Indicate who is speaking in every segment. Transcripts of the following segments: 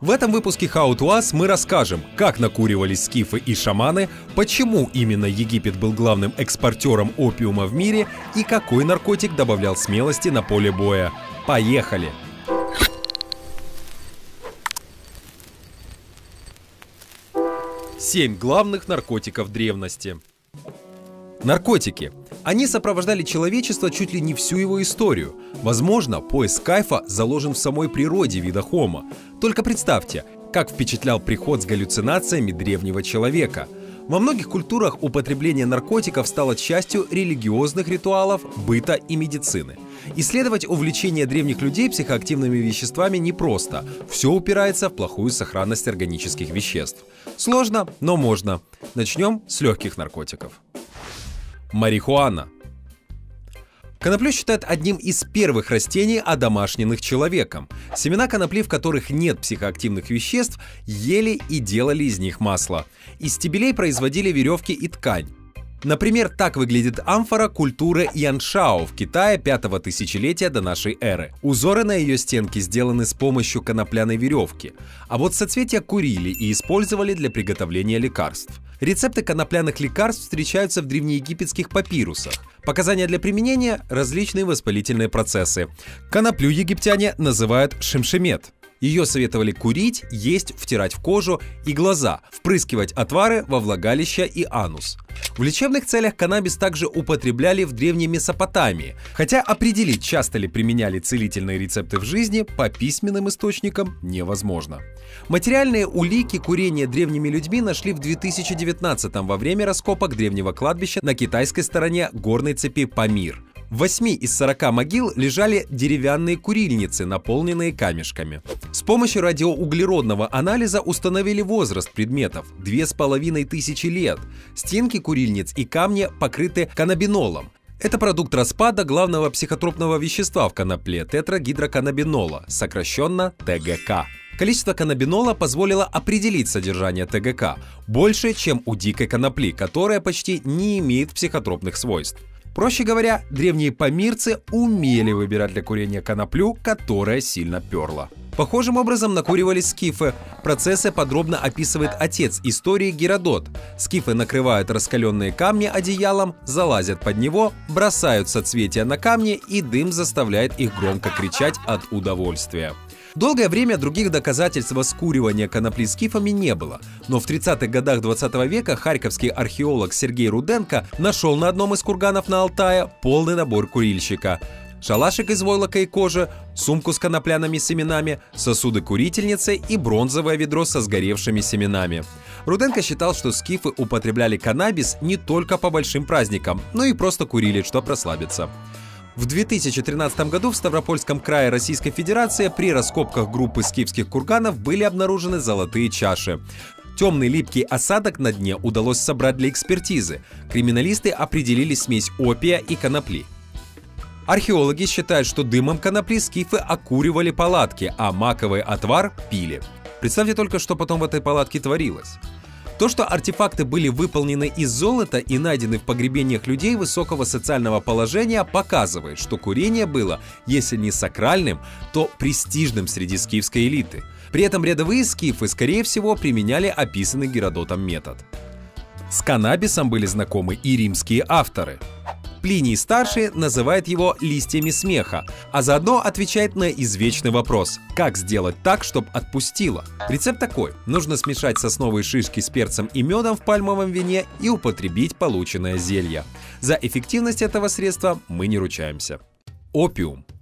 Speaker 1: В этом выпуске How to Us мы расскажем, как накуривались скифы и шаманы, почему именно Египет был главным экспортером опиума в мире и какой наркотик добавлял смелости на поле боя. Поехали! Семь главных наркотиков древности. Наркотики. Они сопровождали человечество чуть ли не всю его историю. Возможно, поиск кайфа заложен в самой природе вида хома. Только представьте, как впечатлял приход с галлюцинациями древнего человека. Во многих культурах употребление наркотиков стало частью религиозных ритуалов, быта и медицины. Исследовать увлечение древних людей психоактивными веществами непросто. Все упирается в плохую сохранность органических веществ. Сложно, но можно. Начнем с легких наркотиков. Марихуана. Коноплю считают одним из первых растений, одомашненных человеком. Семена конопли, в которых нет психоактивных веществ, ели и делали из них масло. Из стебелей производили веревки и ткань. Например, так выглядит амфора культуры Яншао в Китае пятого тысячелетия до нашей эры. Узоры на ее стенке сделаны с помощью конопляной веревки, а вот соцветия курили и использовали для приготовления лекарств. Рецепты конопляных лекарств встречаются в древнеегипетских папирусах. Показания для применения – различные воспалительные процессы. Коноплю египтяне называют шемшемет. Ее советовали курить, есть, втирать в кожу и глаза, впрыскивать отвары во влагалище и анус. В лечебных целях каннабис также употребляли в древней Месопотамии, хотя определить, часто ли применяли целительные рецепты в жизни, по письменным источникам невозможно. Материальные улики курения древними людьми нашли в 2019 во время раскопок древнего кладбища на китайской стороне горной цепи Памир. В 8 из 40 могил лежали деревянные курильницы, наполненные камешками. С помощью радиоуглеродного анализа установили возраст предметов – 2500 лет. Стенки курильниц и камни покрыты каннабинолом. Это продукт распада главного психотропного вещества в конопле – тетрагидроканнабинола, сокращенно ТГК. Количество каннабинола позволило определить содержание ТГК – больше, чем у дикой конопли, которая почти не имеет психотропных свойств. Проще говоря, древние помирцы умели выбирать для курения коноплю, которая сильно перла. Похожим образом накуривались скифы. Процессы подробно описывает отец истории Геродот. Скифы накрывают раскаленные камни одеялом, залазят под него, бросают соцветия на камни, и дым заставляет их громко кричать от удовольствия. Долгое время других доказательств воскуривания конопли скифами не было, но в 30-х годах 20 века харьковский археолог Сергей Руденко нашел на одном из курганов на Алтае полный набор курильщика шалашик из войлока и кожи, сумку с конопляными семенами, сосуды курительницы и бронзовое ведро со сгоревшими семенами. Руденко считал, что скифы употребляли каннабис не только по большим праздникам, но и просто курили, чтобы расслабиться. В 2013 году в Ставропольском крае Российской Федерации при раскопках группы скифских курганов были обнаружены золотые чаши. Темный липкий осадок на дне удалось собрать для экспертизы. Криминалисты определили смесь опия и конопли. Археологи считают, что дымом конопли скифы окуривали палатки, а маковый отвар пили. Представьте только, что потом в этой палатке творилось. То, что артефакты были выполнены из золота и найдены в погребениях людей высокого социального положения, показывает, что курение было, если не сакральным, то престижным среди скифской элиты. При этом рядовые скифы, скорее всего, применяли описанный Геродотом метод. С каннабисом были знакомы и римские авторы. Плиний старший называет его листьями смеха, а заодно отвечает на извечный вопрос – как сделать так, чтобы отпустило? Рецепт такой – нужно смешать сосновые шишки с перцем и медом в пальмовом вине и употребить полученное зелье. За эффективность этого средства мы не ручаемся. Опиум –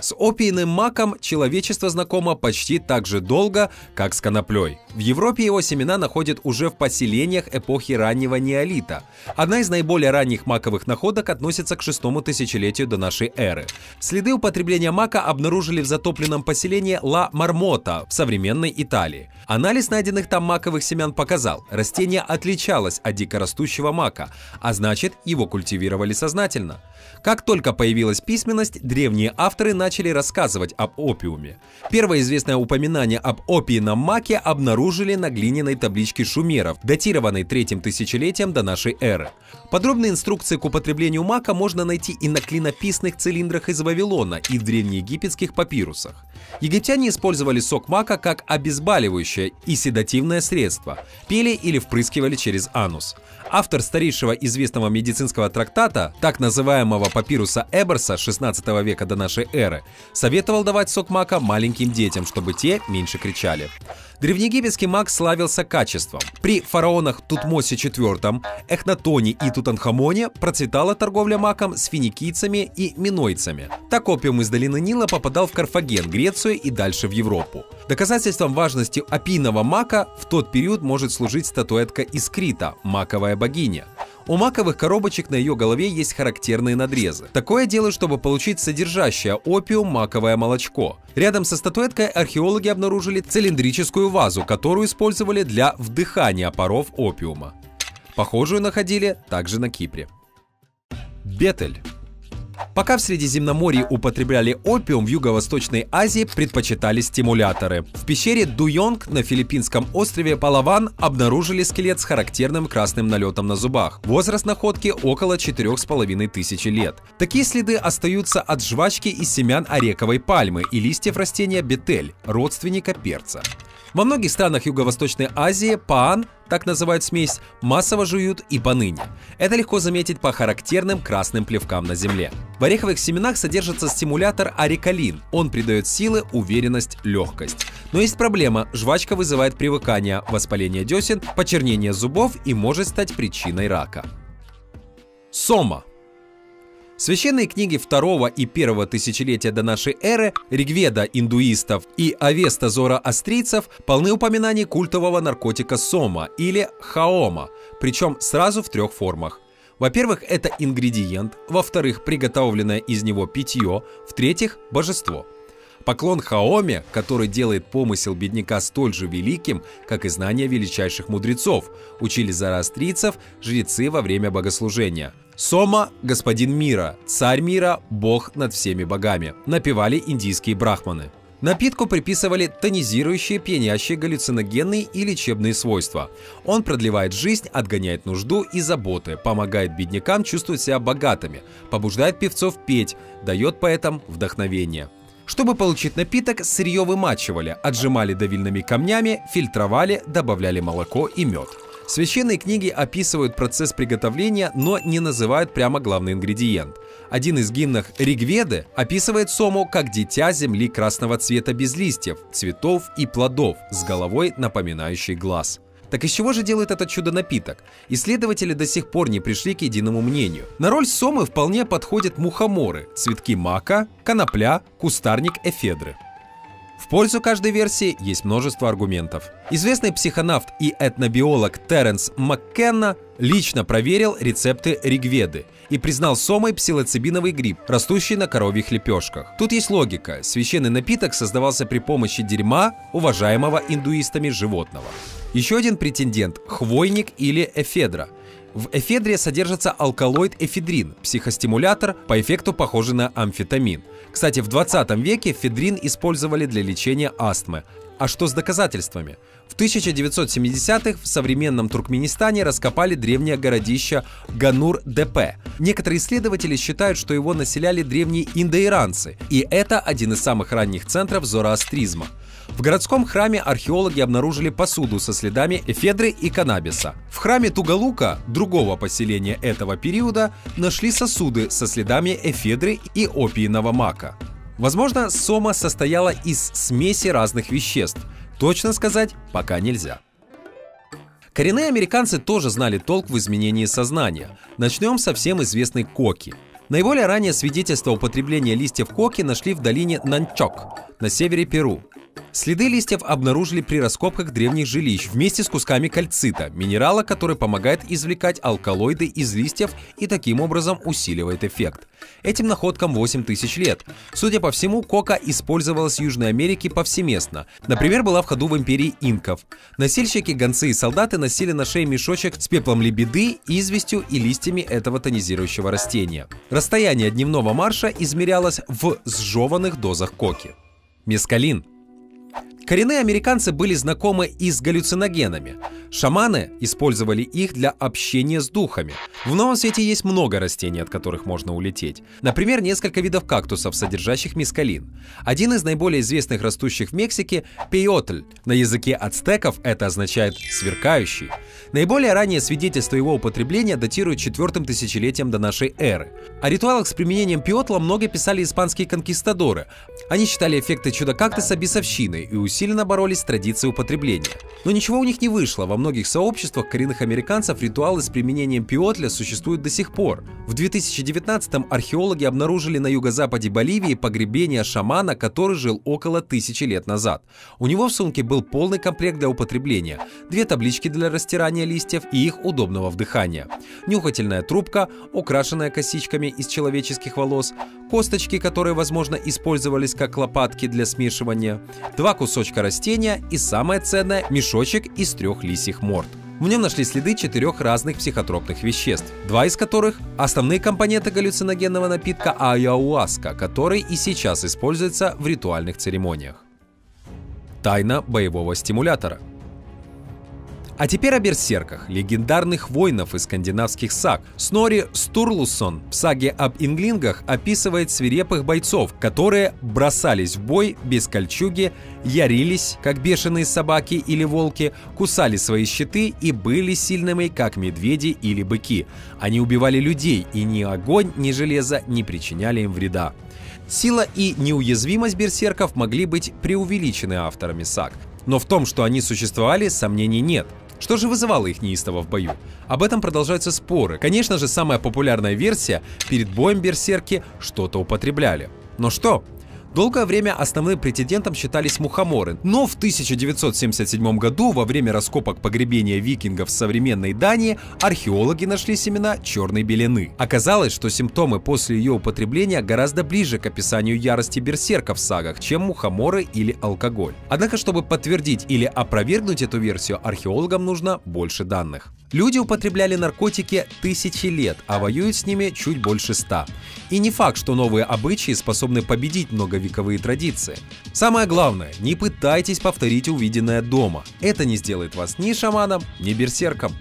Speaker 1: с опийным маком человечество знакомо почти так же долго, как с коноплей. В Европе его семена находят уже в поселениях эпохи раннего неолита. Одна из наиболее ранних маковых находок относится к шестому тысячелетию до нашей эры. Следы употребления мака обнаружили в затопленном поселении Ла Мармота в современной Италии. Анализ найденных там маковых семян показал, растение отличалось от дикорастущего мака, а значит его культивировали сознательно. Как только появилась письменность, древние авторы начали начали рассказывать об опиуме. Первое известное упоминание об опийном маке обнаружили на глиняной табличке шумеров, датированной третьим тысячелетием до нашей эры. Подробные инструкции к употреблению мака можно найти и на клинописных цилиндрах из Вавилона, и в древнеегипетских папирусах. Египтяне использовали сок мака как обезболивающее и седативное средство, пили или впрыскивали через анус. Автор старейшего известного медицинского трактата, так называемого папируса Эберса 16 века до нашей эры, советовал давать сок мака маленьким детям, чтобы те меньше кричали. Древнеегипетский маг славился качеством. При фараонах Тутмосе IV, Эхнатоне и Тутанхамоне процветала торговля маком с финикийцами и минойцами. Так опиум из долины Нила попадал в Карфаген, Грецию и дальше в Европу. Доказательством важности опийного мака в тот период может служить статуэтка из Крита, маковая богиня. У маковых коробочек на ее голове есть характерные надрезы. Такое делают, чтобы получить содержащее опиум маковое молочко. Рядом со статуэткой археологи обнаружили цилиндрическую вазу, которую использовали для вдыхания паров опиума. Похожую находили также на Кипре. Бетель Пока в Средиземноморье употребляли опиум, в Юго-Восточной Азии предпочитали стимуляторы. В пещере Дуйонг на филиппинском острове Палаван обнаружили скелет с характерным красным налетом на зубах. Возраст находки около 4,5 тысячи лет. Такие следы остаются от жвачки из семян орековой пальмы и листьев растения бетель, родственника перца. Во многих странах Юго-Восточной Азии паан, так называют смесь, массово жуют и поныне. Это легко заметить по характерным красным плевкам на земле. В ореховых семенах содержится стимулятор арикалин. Он придает силы, уверенность, легкость. Но есть проблема. Жвачка вызывает привыкание, воспаление десен, почернение зубов и может стать причиной рака. Сома Священные книги второго и первого тысячелетия до нашей эры, Ригведа индуистов и Авеста зороастрийцев полны упоминаний культового наркотика сома или хаома, причем сразу в трех формах. Во-первых, это ингредиент, во-вторых, приготовленное из него питье, в-третьих, божество. Поклон Хаоме, который делает помысел бедняка столь же великим, как и знания величайших мудрецов, учили зороастрийцев жрецы во время богослужения – Сома – господин мира, царь мира, бог над всеми богами, напевали индийские брахманы. Напитку приписывали тонизирующие, пьянящие, галлюциногенные и лечебные свойства. Он продлевает жизнь, отгоняет нужду и заботы, помогает беднякам чувствовать себя богатыми, побуждает певцов петь, дает поэтам вдохновение. Чтобы получить напиток, сырье вымачивали, отжимали давильными камнями, фильтровали, добавляли молоко и мед – Священные книги описывают процесс приготовления, но не называют прямо главный ингредиент. Один из гимнов Ригведы описывает Сому как дитя земли красного цвета без листьев, цветов и плодов, с головой напоминающей глаз. Так из чего же делает этот чудо-напиток? Исследователи до сих пор не пришли к единому мнению. На роль сомы вполне подходят мухоморы, цветки мака, конопля, кустарник эфедры. В пользу каждой версии есть множество аргументов. Известный психонавт и этнобиолог Теренс Маккенна лично проверил рецепты Ригведы и признал сомой псилоцибиновый гриб, растущий на коровьих лепешках. Тут есть логика. Священный напиток создавался при помощи дерьма уважаемого индуистами животного. Еще один претендент – хвойник или эфедра. В эфедре содержится алкалоид эфедрин, психостимулятор, по эффекту похожий на амфетамин. Кстати, в 20 веке эфедрин использовали для лечения астмы. А что с доказательствами? В 1970-х в современном Туркменистане раскопали древнее городище Ганур-ДП. Некоторые исследователи считают, что его населяли древние индоиранцы, и это один из самых ранних центров зороастризма. В городском храме археологи обнаружили посуду со следами эфедры и каннабиса. В храме Тугалука, другого поселения этого периода, нашли сосуды со следами эфедры и опийного мака. Возможно, сома состояла из смеси разных веществ. Точно сказать пока нельзя. Коренные американцы тоже знали толк в изменении сознания. Начнем со всем известной коки. Наиболее раннее свидетельство употребления листьев коки нашли в долине Нанчок на севере Перу. Следы листьев обнаружили при раскопках древних жилищ вместе с кусками кальцита, минерала, который помогает извлекать алкалоиды из листьев и таким образом усиливает эффект. Этим находкам 8 тысяч лет. Судя по всему, кока использовалась в Южной Америке повсеместно. Например, была в ходу в империи инков. Носильщики, гонцы и солдаты носили на шее мешочек с пеплом лебеды, известью и листьями этого тонизирующего растения. Расстояние дневного марша измерялось в сжеванных дозах коки. Мескалин Коренные американцы были знакомы и с галлюциногенами. Шаманы использовали их для общения с духами. В Новом Свете есть много растений, от которых можно улететь. Например, несколько видов кактусов, содержащих мискалин. Один из наиболее известных растущих в Мексике – пейотль. На языке ацтеков это означает «сверкающий». Наиболее раннее свидетельство его употребления датирует четвертым тысячелетием до нашей эры. О ритуалах с применением пиотла много писали испанские конкистадоры. Они считали эффекты чудо-кактуса бесовщиной и усиленно боролись с традицией употребления. Но ничего у них не вышло. Во многих сообществах коренных американцев ритуалы с применением пиотля существуют до сих пор. В 2019-м археологи обнаружили на юго-западе Боливии погребение шамана, который жил около тысячи лет назад. У него в сумке был полный комплект для употребления, две таблички для растирания листьев и их удобного вдыхания, нюхательная трубка, украшенная косичками из человеческих волос, косточки, которые, возможно, использовались как лопатки для смешивания, два кусочка растения и самое ценное – мешочек из трех лисьих морд. В нем нашли следы четырех разных психотропных веществ, два из которых – основные компоненты галлюциногенного напитка аяуаска, который и сейчас используется в ритуальных церемониях. Тайна боевого стимулятора – а теперь о берсерках, легендарных воинов из скандинавских саг. Снори Стурлусон в саге об инглингах описывает свирепых бойцов, которые бросались в бой без кольчуги, ярились, как бешеные собаки или волки, кусали свои щиты и были сильными, как медведи или быки. Они убивали людей, и ни огонь, ни железо не причиняли им вреда. Сила и неуязвимость берсерков могли быть преувеличены авторами саг. Но в том, что они существовали, сомнений нет – что же вызывало их неистово в бою? Об этом продолжаются споры. Конечно же, самая популярная версия – перед боем берсерки что-то употребляли. Но что? Долгое время основным претендентом считались мухоморы, но в 1977 году во время раскопок погребения викингов в современной Дании археологи нашли семена черной белены. Оказалось, что симптомы после ее употребления гораздо ближе к описанию ярости берсерка в сагах, чем мухоморы или алкоголь. Однако, чтобы подтвердить или опровергнуть эту версию, археологам нужно больше данных. Люди употребляли наркотики тысячи лет, а воюют с ними чуть больше ста. И не факт, что новые обычаи способны победить многовековые традиции. Самое главное, не пытайтесь повторить увиденное дома. Это не сделает вас ни шаманом, ни берсерком.